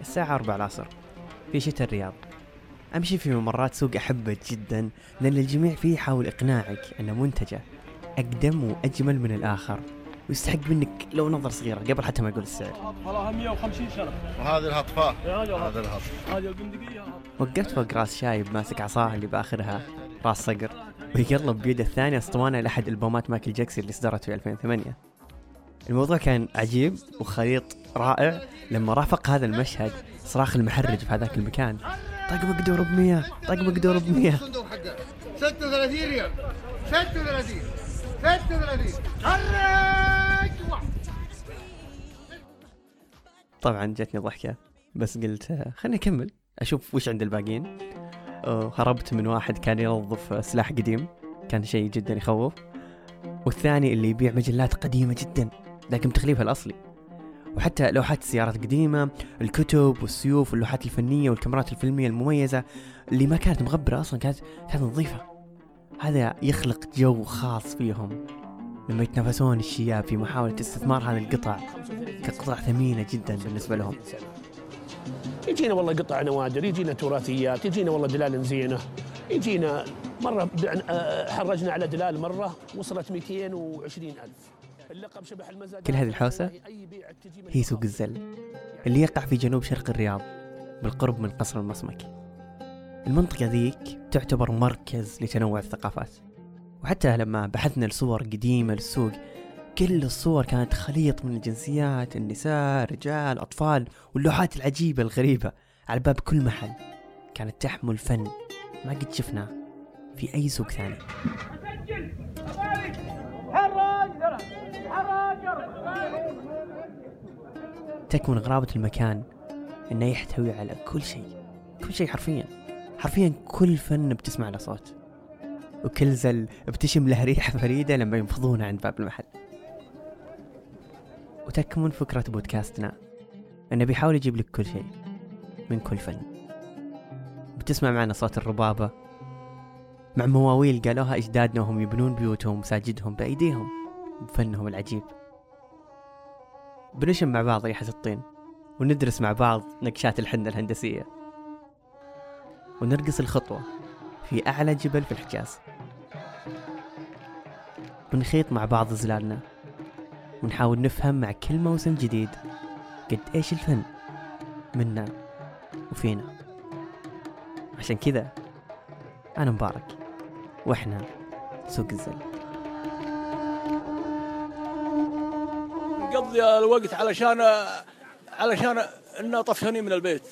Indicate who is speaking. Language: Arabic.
Speaker 1: الساعة 4 العصر في شتاء الرياض. أمشي في ممرات سوق أحبه جدا لأن الجميع فيه يحاول إقناعك أن منتجة أقدم وأجمل من الآخر. ويستحق منك لو نظرة صغيرة قبل حتى ما يقول السعر.
Speaker 2: وراها 150 سنه
Speaker 3: وهذه الهطفة.
Speaker 2: هذه
Speaker 3: هذا الهطف
Speaker 2: هذه
Speaker 1: وقفت فوق راس شايب ماسك عصاه اللي بآخرها راس صقر. ويقلب بيده الثانية أسطوانة لأحد ألبومات مايكل جاكسون اللي صدرت في 2008 الموضوع كان عجيب وخليط رائع لما رافق هذا المشهد صراخ المحرج في هذاك المكان. طق مقدور ب 100 طق مقدور ب 100
Speaker 3: الصندوق حقه 36 ريال 36 36 حرك
Speaker 1: طبعا جتني ضحكة بس قلت خليني أكمل أشوف وش عند الباقيين. هربت من واحد كان ينظف سلاح قديم كان شيء جدا يخوف. والثاني اللي يبيع مجلات قديمة جدا. لكن بتغليفها الأصلي. وحتى لوحات السيارات القديمة الكتب والسيوف واللوحات الفنية والكاميرات الفيلمية المميزة اللي ما كانت مغبرة أصلا كانت كانت نظيفة. هذا يخلق جو خاص فيهم. لما يتنافسون الشياب في محاولة استثمار هذه القطع كقطع ثمينة جدا بالنسبة لهم.
Speaker 4: يجينا والله قطع نوادر يجينا تراثيات يجينا والله دلال زينة. يجينا بعنا- آه، حرجنا على دلال مرة وصلت 220 ألف. اللقب شبح المزاد
Speaker 1: كل هذه الحوسة هي سوق الزل اللي يقع في جنوب شرق الرياض بالقرب من قصر المصمك. المنطقة ذيك تعتبر مركز لتنوع الثقافات. وحتى لما بحثنا لصور قديمة للسوق كل الصور كانت خليط من الجنسيات النساء رجال أطفال واللوحات العجيبة الغريبة على باب كل محل. كانت تحمل فن ما قد شفناه في أي سوق ثاني. تكمن غرابة المكان إنه يحتوي على كل شيء. كل شيء حرفيا. حرفيا كل فن بتسمع له صوت. وكل زل بتشم له ريحة فريدة لما ينفضونه عند باب المحل. وتكمن فكرة بودكاستنا إنه بيحاول يجيب لك كل شيء من كل فن. بتسمع معنا صوت الربابة مع مواويل قالوها أجدادنا وهم يبنون بيوتهم ومساجدهم بأيديهم. بفنهم العجيب. بنشم مع بعض ريحة الطين وندرس مع بعض نقشات الحنة الهندسية. ونرقص الخطوة في أعلى جبل في الحجاز. ونخيط مع بعض زلالنا ونحاول نفهم مع كل موسم جديد قد إيش الفن منا وفينا. عشان كذا أنا مبارك وإحنا سوق الزل.
Speaker 2: نقضي الوقت علشان علشان ان طفشانين من البيت.